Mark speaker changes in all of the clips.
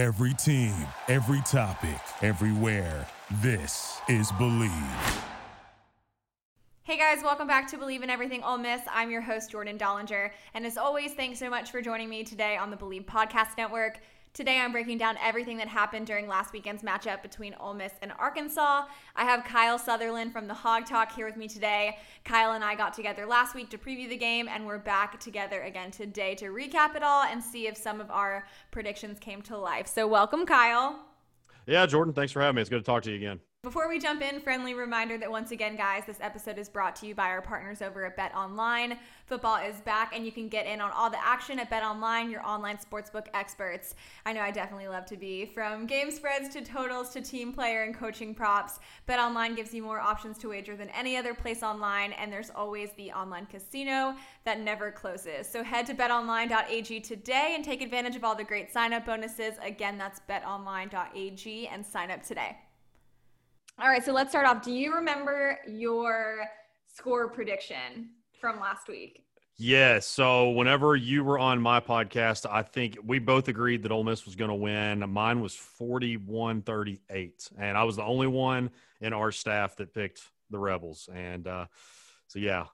Speaker 1: Every team, every topic, everywhere. This is Bleav.
Speaker 2: Hey guys, welcome back to Bleav in Everything Ole Miss. I'm your host, Jordan Dollinger. And as always, thanks so much for joining me today on the Bleav Podcast Network. Today, I'm breaking down everything that happened during last weekend's matchup between Ole Miss and Arkansas. I have Kyle Sutherland from the Hog Talk here with me today. Kyle and I got together last week to preview the game, and we're back together again today to recap it all and see if some of our predictions came to life. So, welcome, Kyle.
Speaker 3: Yeah, Jordan, thanks for having me. It's good to talk to you again.
Speaker 2: Before we jump in, friendly reminder that once again, guys, this episode is brought to you by our partners over at Bet Online. Football is back, and you can get in on all the action at Bet Online, your online sportsbook experts. I know I definitely love to be. From game spreads to totals to team player and coaching props, Bet Online gives you more options to wager than any other place online, and there's always the online casino that never closes. So head to betonline.ag today and take advantage of all the great sign up bonuses. Again, that's betonline.ag and sign up today. All right, so let's start off. Do you remember your score prediction from last week?
Speaker 3: Yes. So whenever you were on my podcast, I think we both agreed that Ole Miss was going to win. Mine was 41-38, and I was the only one in our staff that picked the Rebels. And uh, so, yeah.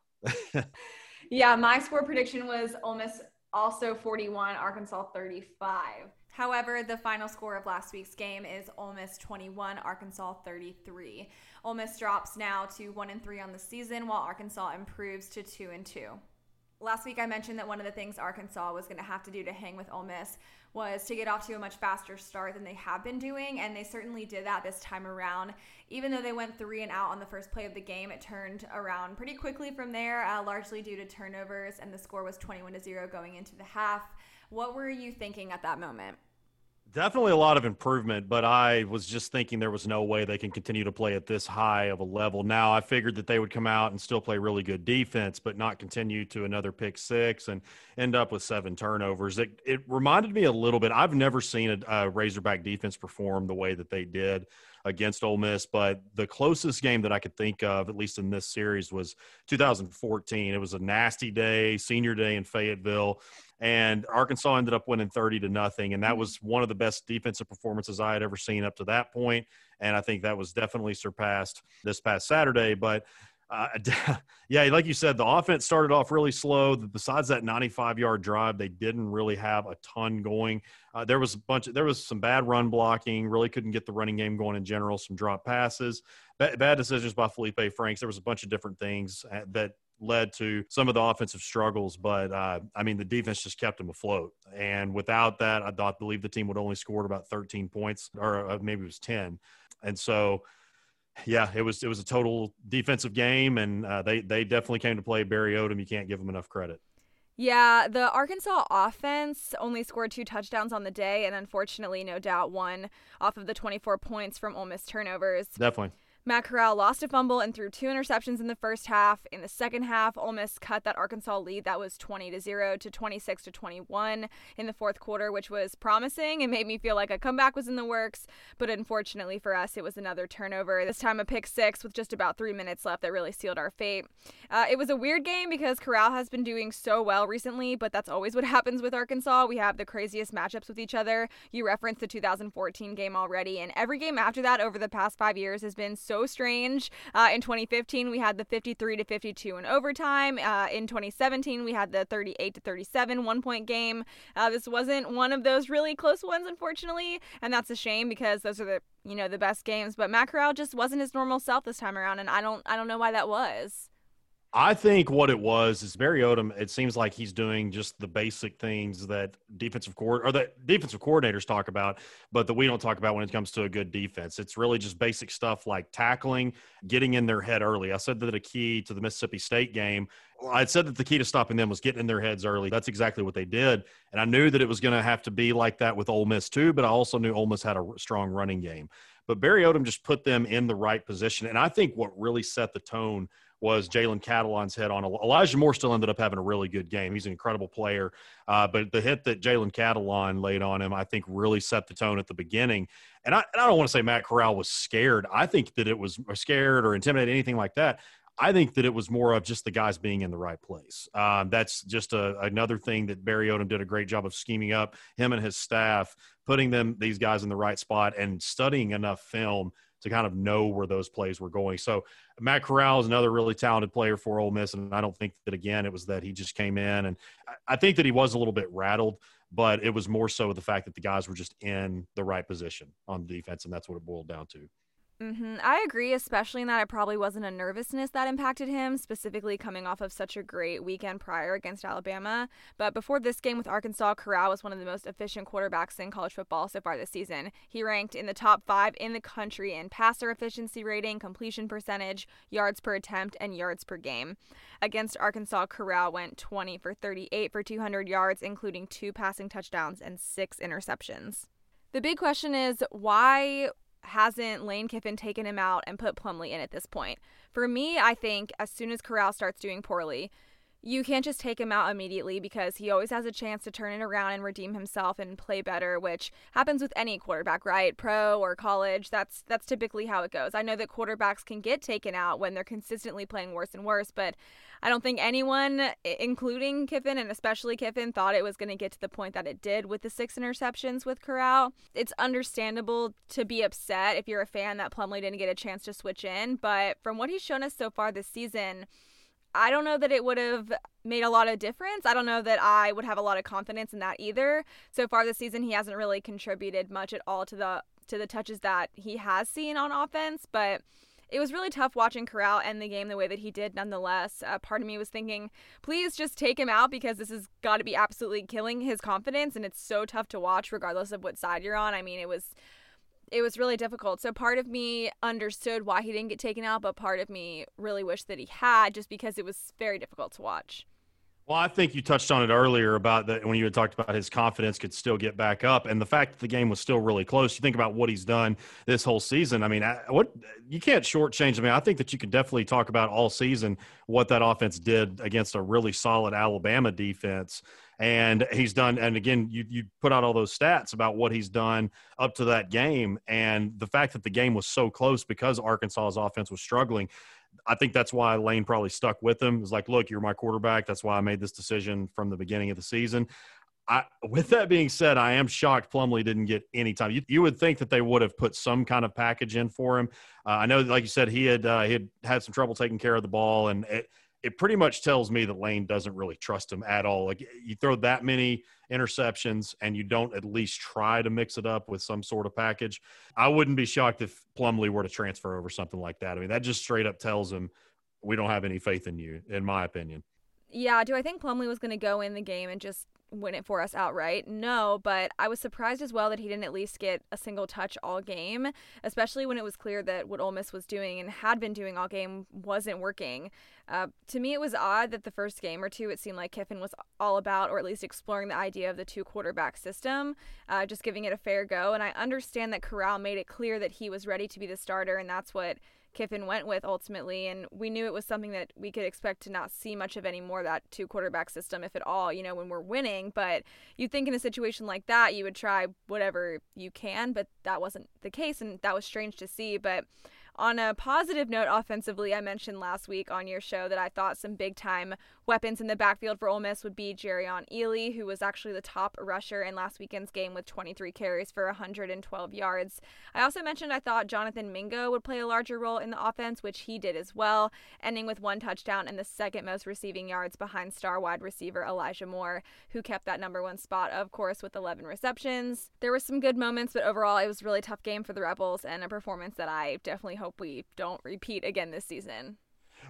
Speaker 2: yeah, my score prediction was Ole Miss also 41, Arkansas 35. However, the final score of last week's game is Ole Miss 21, Arkansas 33. Ole Miss drops now to 1 and 3 on the season while Arkansas improves to 2 and 2. Last week I mentioned that one of the things Arkansas was going to have to do to hang with Ole Miss was to get off to a much faster start than they have been doing, and they certainly did that this time around. Even though they went three and out on the first play of the game, it turned around pretty quickly from there, uh, largely due to turnovers, and the score was 21 to 0 going into the half. What were you thinking at that moment?
Speaker 3: Definitely a lot of improvement, but I was just thinking there was no way they can continue to play at this high of a level. Now, I figured that they would come out and still play really good defense, but not continue to another pick six and end up with seven turnovers. It, it reminded me a little bit. I've never seen a, a Razorback defense perform the way that they did against Ole Miss, but the closest game that I could think of, at least in this series, was 2014. It was a nasty day, senior day in Fayetteville and Arkansas ended up winning 30 to nothing. And that mm-hmm. was one of the best defensive performances I had ever seen up to that point. And I think that was definitely surpassed this past Saturday. But uh, yeah, like you said, the offense started off really slow. Besides that 95 yard drive, they didn't really have a ton going. Uh, there was a bunch. Of, there was some bad run blocking. Really couldn't get the running game going in general. Some drop passes, bad, bad decisions by Felipe Franks. There was a bunch of different things uh, that led to some of the offensive struggles. But uh, I mean, the defense just kept them afloat. And without that, I thought believe the team would only scored about 13 points, or uh, maybe it was 10. And so, yeah, it was it was a total defensive game, and uh, they they definitely came to play. Barry Odom, you can't give them enough credit.
Speaker 2: Yeah, the Arkansas offense only scored two touchdowns on the day, and unfortunately, no doubt, one off of the 24 points from Ole Miss turnovers.
Speaker 3: Definitely.
Speaker 2: Matt Corral lost a fumble and threw two interceptions in the first half. In the second half, Ole Miss cut that Arkansas lead that was 20 to 0 to 26 to 21 in the fourth quarter, which was promising and made me feel like a comeback was in the works. But unfortunately for us, it was another turnover. This time a pick six with just about three minutes left that really sealed our fate. Uh, it was a weird game because Corral has been doing so well recently, but that's always what happens with Arkansas. We have the craziest matchups with each other. You referenced the 2014 game already, and every game after that over the past five years has been so strange. Uh, in 2015, we had the 53 to 52 in overtime. Uh, in 2017, we had the 38 to 37 one point game. Uh, this wasn't one of those really close ones, unfortunately, and that's a shame because those are the you know the best games. But Matt just wasn't his normal self this time around, and I don't I don't know why that was.
Speaker 3: I think what it was is Barry Odom. It seems like he's doing just the basic things that defensive court or that defensive coordinators talk about, but that we don't talk about when it comes to a good defense. It's really just basic stuff like tackling, getting in their head early. I said that a key to the Mississippi State game. I said that the key to stopping them was getting in their heads early. That's exactly what they did, and I knew that it was going to have to be like that with Ole Miss too. But I also knew Ole Miss had a strong running game. But Barry Odom just put them in the right position, and I think what really set the tone was Jalen Catalon's head on Elijah Moore. Still ended up having a really good game. He's an incredible player, uh, but the hit that Jalen Catalon laid on him, I think, really set the tone at the beginning. And I, and I don't want to say Matt Corral was scared. I think that it was scared or intimidated, anything like that. I think that it was more of just the guys being in the right place. Um, that's just a, another thing that Barry Odom did a great job of scheming up him and his staff, putting them these guys in the right spot and studying enough film to kind of know where those plays were going. So Matt Corral is another really talented player for Ole Miss, and I don't think that again it was that he just came in, and I think that he was a little bit rattled, but it was more so the fact that the guys were just in the right position on defense, and that's what it boiled down to.
Speaker 2: Mm-hmm. I agree, especially in that it probably wasn't a nervousness that impacted him, specifically coming off of such a great weekend prior against Alabama. But before this game with Arkansas, Corral was one of the most efficient quarterbacks in college football so far this season. He ranked in the top five in the country in passer efficiency rating, completion percentage, yards per attempt, and yards per game. Against Arkansas, Corral went 20 for 38 for 200 yards, including two passing touchdowns and six interceptions. The big question is why hasn't Lane Kiffin taken him out and put Plumlee in at this point? For me, I think as soon as Corral starts doing poorly, you can't just take him out immediately because he always has a chance to turn it around and redeem himself and play better, which happens with any quarterback, right? Pro or college. That's that's typically how it goes. I know that quarterbacks can get taken out when they're consistently playing worse and worse, but I don't think anyone, including Kiffin and especially Kiffin, thought it was going to get to the point that it did with the six interceptions with Corral. It's understandable to be upset if you're a fan that Plumlee didn't get a chance to switch in, but from what he's shown us so far this season, I don't know that it would have made a lot of difference. I don't know that I would have a lot of confidence in that either. So far this season, he hasn't really contributed much at all to the to the touches that he has seen on offense, but it was really tough watching Corral end the game the way that he did nonetheless. Uh, part of me was thinking, please just take him out because this has got to be absolutely killing his confidence and it's so tough to watch regardless of what side you're on. I mean, it was it was really difficult. So part of me understood why he didn't get taken out, but part of me really wished that he had just because it was very difficult to watch.
Speaker 3: Well, I think you touched on it earlier about that when you had talked about his confidence could still get back up, and the fact that the game was still really close. You think about what he's done this whole season. I mean, what you can't shortchange. I mean, I think that you could definitely talk about all season what that offense did against a really solid Alabama defense and he's done and again you you put out all those stats about what he's done up to that game and the fact that the game was so close because Arkansas's offense was struggling I think that's why Lane probably stuck with him. It's like, look, you're my quarterback. That's why I made this decision from the beginning of the season. I, with that being said, I am shocked Plumlee didn't get any time. You, you, would think that they would have put some kind of package in for him. Uh, I know, like you said, he had uh, he had had some trouble taking care of the ball, and it, it pretty much tells me that Lane doesn't really trust him at all. Like you throw that many interceptions and you don't at least try to mix it up with some sort of package. I wouldn't be shocked if Plumlee were to transfer over something like that. I mean, that just straight up tells him we don't have any faith in you, in my opinion.
Speaker 2: Yeah, do I think Plumlee was going to go in the game and just win it for us outright. No, but I was surprised as well that he didn't at least get a single touch all game, especially when it was clear that what Ole Miss was doing and had been doing all game wasn't working. Uh, to me, it was odd that the first game or two, it seemed like Kiffin was all about, or at least exploring the idea of the two quarterback system, uh, just giving it a fair go. And I understand that Corral made it clear that he was ready to be the starter, and that's what Kiffin went with ultimately. And we knew it was something that we could expect to not see much of anymore, that two quarterback system, if at all, you know, when we're winning. But you'd think in a situation like that, you would try whatever you can, but that wasn't the case. And that was strange to see. But on a positive note, offensively, I mentioned last week on your show that I thought some big time weapons in the backfield for Ole Miss would be Jerrion Ealy, who was actually the top rusher in last weekend's game with 23 carries for 112 yards. I also mentioned I thought Jonathan Mingo would play a larger role in the offense, which he did as well, ending with one touchdown and the second most receiving yards behind star wide receiver Elijah Moore, who kept that number one spot, of course, with 11 receptions. There were some good moments, but overall, it was a really tough game for the Rebels and a performance that I definitely hope we don't repeat again this season.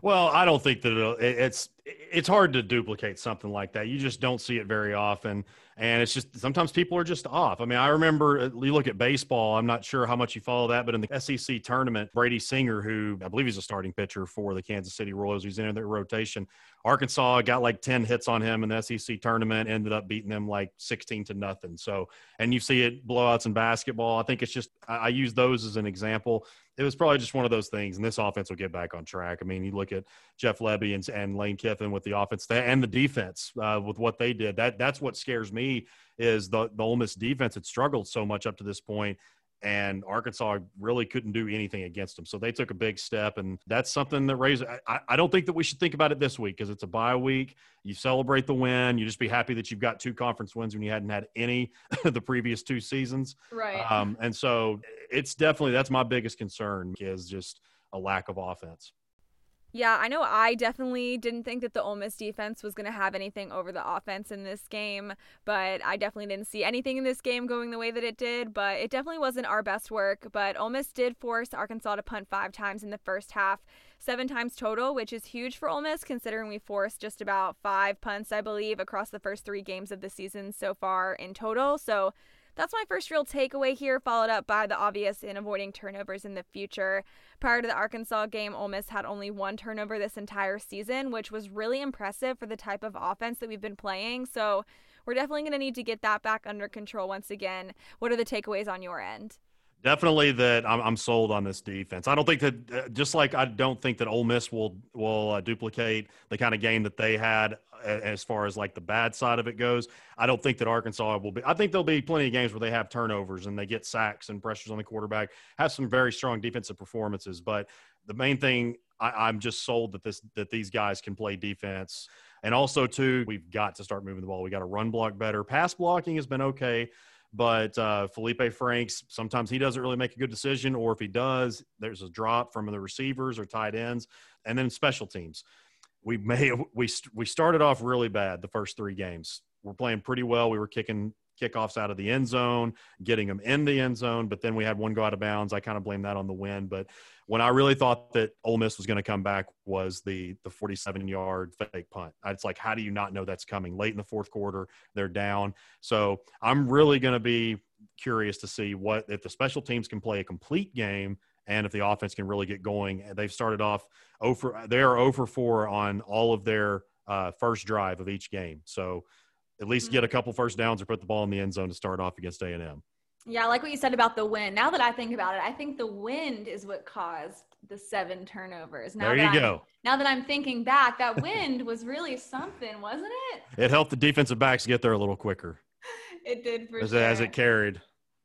Speaker 3: Well, I don't think that it's it's hard to duplicate something like that. You just don't see it very often, and it's just sometimes people are just off. I mean, I remember uh, you look at baseball. I'm not sure how much you follow that, but in the SEC tournament, Brady Singer, who I believe he's a starting pitcher for the Kansas City Royals, he's in their rotation. Arkansas got like 10 hits on him in the SEC tournament, ended up beating them like 16 to nothing. So, and you see it blowouts in basketball. I think it's just I, use those as an example it was probably just one of those things, and this offense will get back on track. I mean, you look at Jeff Lebby and, and Lane Kiffin with the offense and the defense uh, with what they did. That that's what scares me is the the Ole Miss defense had struggled so much up to this point, and Arkansas really couldn't do anything against them. So they took a big step, and that's something that raises. I, I don't think that we should think about it this week because it's a bye week. You celebrate the win. You just be happy that you've got two conference wins when you hadn't had any the previous two seasons.
Speaker 2: Right.
Speaker 3: Um, and so it's definitely that's my biggest concern is just a lack of offense.
Speaker 2: Yeah, I know I definitely didn't think that the Ole Miss defense was going to have anything over the offense in this game, but I definitely didn't see anything in this game going the way that it did, but it definitely wasn't our best work, but Ole Miss did force Arkansas to punt 5 times in the first half, 7 times total, which is huge for Ole Miss considering we forced just about 5 punts, I believe, across the first 3 games of the season so far in total. So that's my first real takeaway here, followed up by the obvious in avoiding turnovers in the future. Prior to the Arkansas game, Ole Miss had only one turnover this entire season, which was really impressive for the type of offense that we've been playing. So we're definitely going to need to get that back under control once again. What are the takeaways on your end?
Speaker 3: Definitely that I'm, I'm sold on this defense. I don't think that uh, just like I don't think that Ole Miss will will uh, duplicate the kind of game that they had as far as like the bad side of it goes. I don't think that Arkansas will be. I think there'll be plenty of games where they have turnovers and they get sacks and pressures on the quarterback. Have some very strong defensive performances, but the main thing I, I'm just sold that this that these guys can play defense. And also, too, we've got to start moving the ball. We got to run block better. Pass blocking has been okay, but uh, Felipe Franks sometimes he doesn't really make a good decision, or if he does, there's a drop from the receivers or tight ends, and then special teams we may we we started off really bad the first three games. We're playing pretty well. We were kicking kickoffs out of the end zone, getting them in the end zone, but then we had one go out of bounds. I kind of blame that on the wind. But when I really thought that Ole Miss was going to come back was the the 47 yard fake punt. It's like, how do you not know that's coming? Late in the fourth quarter, they're down. So I'm really going to be curious to see what if the special teams can play a complete game and if the offense can really get going. They've started off over they are over four on all of their uh, first drive of each game. So at least get a couple first downs or put the ball in the end zone to start off against A and M.
Speaker 2: Yeah, I like what you said about the wind. Now that I think about it, I think the wind is what caused the seven turnovers. Now
Speaker 3: there you
Speaker 2: I'm,
Speaker 3: go.
Speaker 2: Now that I'm thinking back, that wind was really something, wasn't it?
Speaker 3: It helped the defensive backs get there a little quicker.
Speaker 2: It did for
Speaker 3: as,
Speaker 2: sure.
Speaker 3: as it carried.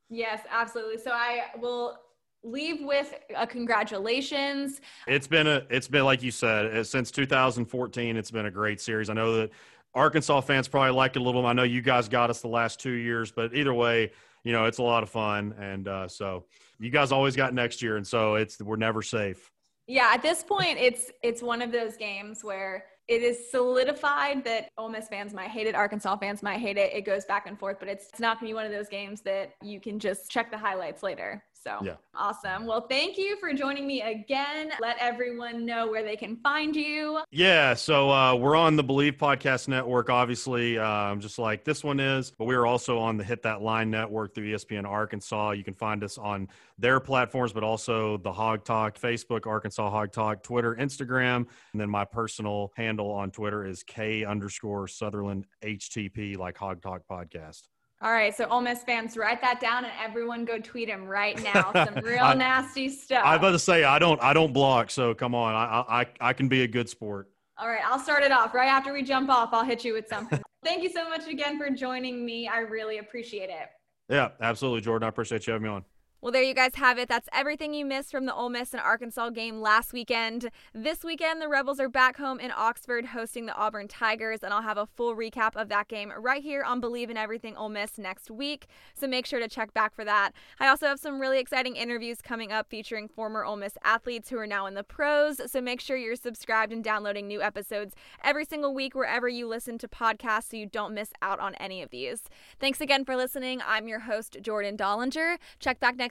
Speaker 2: Yes, absolutely. So I will leave with a congratulations.
Speaker 3: It's been a it's been like you said uh, since 2014 it's been a great series. I know that Arkansas fans probably liked it a little. I know you guys got us the last 2 years, but either way, you know, it's a lot of fun and uh, so you guys always got next year and so it's we're never safe.
Speaker 2: Yeah, at this point it's it's one of those games where it is solidified that Ole Miss fans might hate it, Arkansas fans might hate it. It goes back and forth, but it's, it's not going to be one of those games that you can just check the highlights later. So
Speaker 3: yeah.
Speaker 2: awesome. Well, thank you for joining me again. Let everyone know where they can find you.
Speaker 3: Yeah. So uh, we're on the Bleav Podcast Network, obviously, um, just like this one is, but we are also on the Hit That Line Network through ESPN Arkansas. You can find us on their platforms, but also the Hog Talk, Facebook, Arkansas Hog Talk, Twitter, Instagram. And then my personal handle on Twitter is K underscore Sutherland HTP, like Hog Talk Podcast.
Speaker 2: All right, so Ole Miss fans, write that down, and everyone go tweet him right now. Some real I, nasty stuff.
Speaker 3: I was about to say I don't, I don't block, so come on, I, I, I can be a good sport.
Speaker 2: All right, I'll start it off right after we jump off. I'll hit you with something. Thank you so much again for joining me. I really appreciate it.
Speaker 3: Yeah, absolutely, Jordan. I appreciate you having me on.
Speaker 2: Well, there you guys have it. That's everything you missed from the Ole Miss and Arkansas game last weekend. This weekend, the Rebels are back home in Oxford hosting the Auburn Tigers, and I'll have a full recap of that game right here on Bleav in Everything Ole Miss next week. So make sure to check back for that. I also have some really exciting interviews coming up featuring former Ole Miss athletes who are now in the pros. So make sure you're subscribed and downloading new episodes every single week wherever you listen to podcasts so you don't miss out on any of these. Thanks again for listening. I'm your host, Jordan Dollinger. Check back next